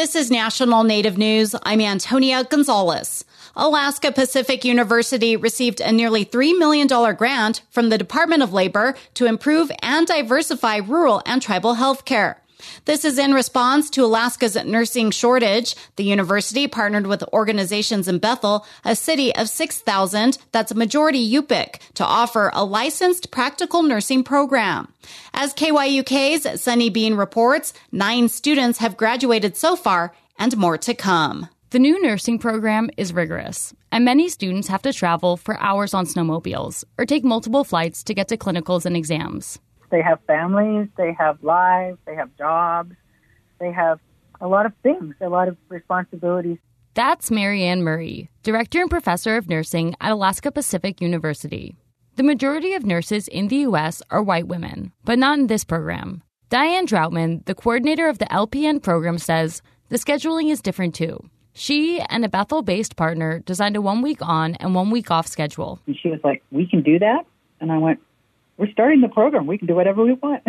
This is National Native News. I'm Antonia Gonzalez. Alaska Pacific University received a nearly $3 million grant from the Department of Labor to improve and diversify rural and tribal health care. This is in response to Alaska's nursing shortage. The university partnered with organizations in Bethel, a city of 6,000 that's a majority Yupik, to offer a licensed practical nursing program. As KYUK's Sunny Bean reports, nine students have graduated so far and more to come. The new nursing program is rigorous, and many students have to travel for hours on snowmobiles or take multiple flights to get to clinicals and exams. They have families, they have lives, they have jobs, they have a lot of things, a lot of responsibilities. That's Marianne Murray, Director and Professor of Nursing at Alaska Pacific University. The majority of nurses in the U.S. are white women, but not in this program. Diane Droutman, the coordinator of the LPN program, says the scheduling is different too. She and a Bethel based partner designed a one week on and one week off schedule. And she was like, We can do that? And I went, We're starting the program. We can do whatever we want.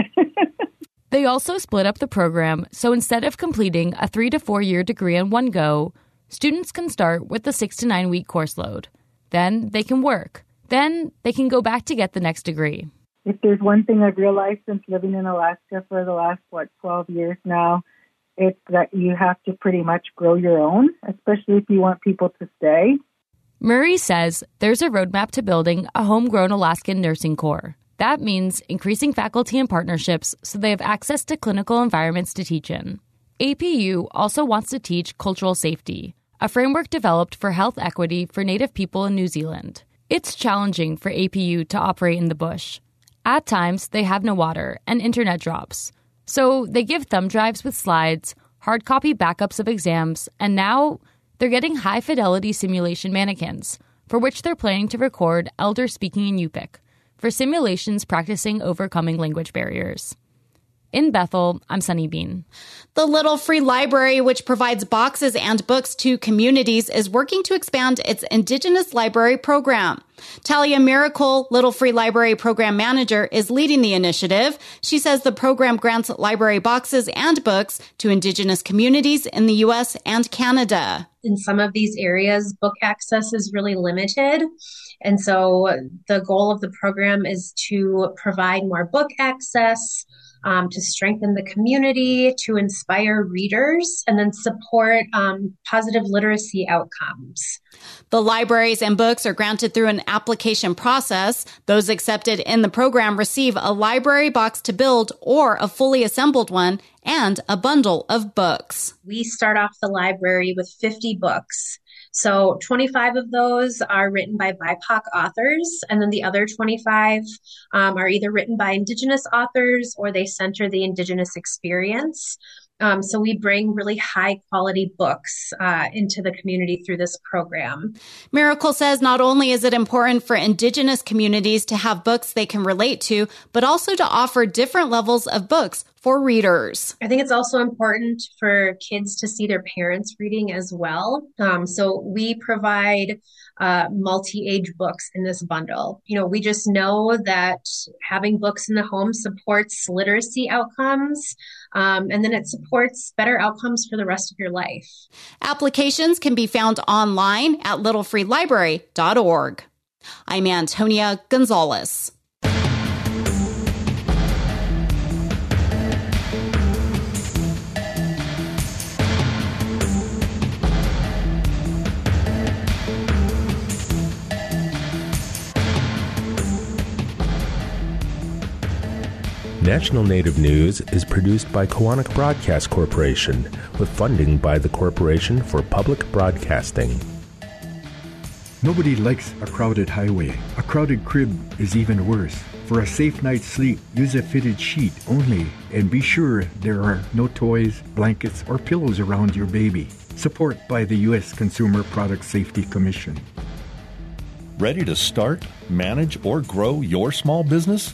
they also split up the program, so instead of completing a three to four year degree in one go, students can start with the six to nine week course load. Then they can work. Then they can go back to get the next degree. If there's one thing I've realized since living in Alaska for the last, what, 12 years now, it's that you have to pretty much grow your own, especially if you want people to stay. Murray says there's a roadmap to building a homegrown Alaskan nursing corps. That means increasing faculty and partnerships so they have access to clinical environments to teach in. APU also wants to teach cultural safety, a framework developed for health equity for Native people in New Zealand. It's challenging for APU to operate in the bush. At times, they have no water and internet drops. So they give thumb drives with slides, hard copy backups of exams, and now they're getting high fidelity simulation mannequins, for which they're planning to record elder speaking in Yupik for simulations practicing overcoming language barriers. In Bethel, I'm Sunny Bean. The Little Free Library, which provides boxes and books to communities, is working to expand its Indigenous Library program. Talia Miracle, Little Free Library Program Manager, is leading the initiative. She says the program grants library boxes and books to Indigenous communities in the U.S. and Canada. In some of these areas, book access is really limited. And so the goal of the program is to provide more book access um, to strengthen the community, to inspire readers, and then support um, positive literacy outcomes. The libraries and books are granted through an application process. Those accepted in the program receive a library box to build or a fully assembled one and a bundle of books. We start off the library with 50 books. So 25 of those are written by BIPOC authors, and then the other 25 um, are either written by Indigenous authors or they center the Indigenous experience. Um, so we bring really high quality books uh, into the community through this program. Miracle says not only is it important for Indigenous communities to have books they can relate to, but also to offer different levels of books for readers. I think it's also important for kids to see their parents reading as well. Um, so we provide uh, multi-age books in this bundle. You know, we just know that having books in the home supports literacy outcomes, um, and then it supports better outcomes for the rest of your life. Applications can be found online at littlefreelibrary.org. I'm Antonia Gonzalez. National Native News is produced by Koahnic Broadcast Corporation with funding by the Corporation for Public Broadcasting. Nobody likes a crowded highway. A crowded crib is even worse. For a safe night's sleep, use a fitted sheet only and be sure there are no toys, blankets, or pillows around your baby. Support by the U.S. Consumer Product Safety Commission. Ready to start, manage, or grow your small business?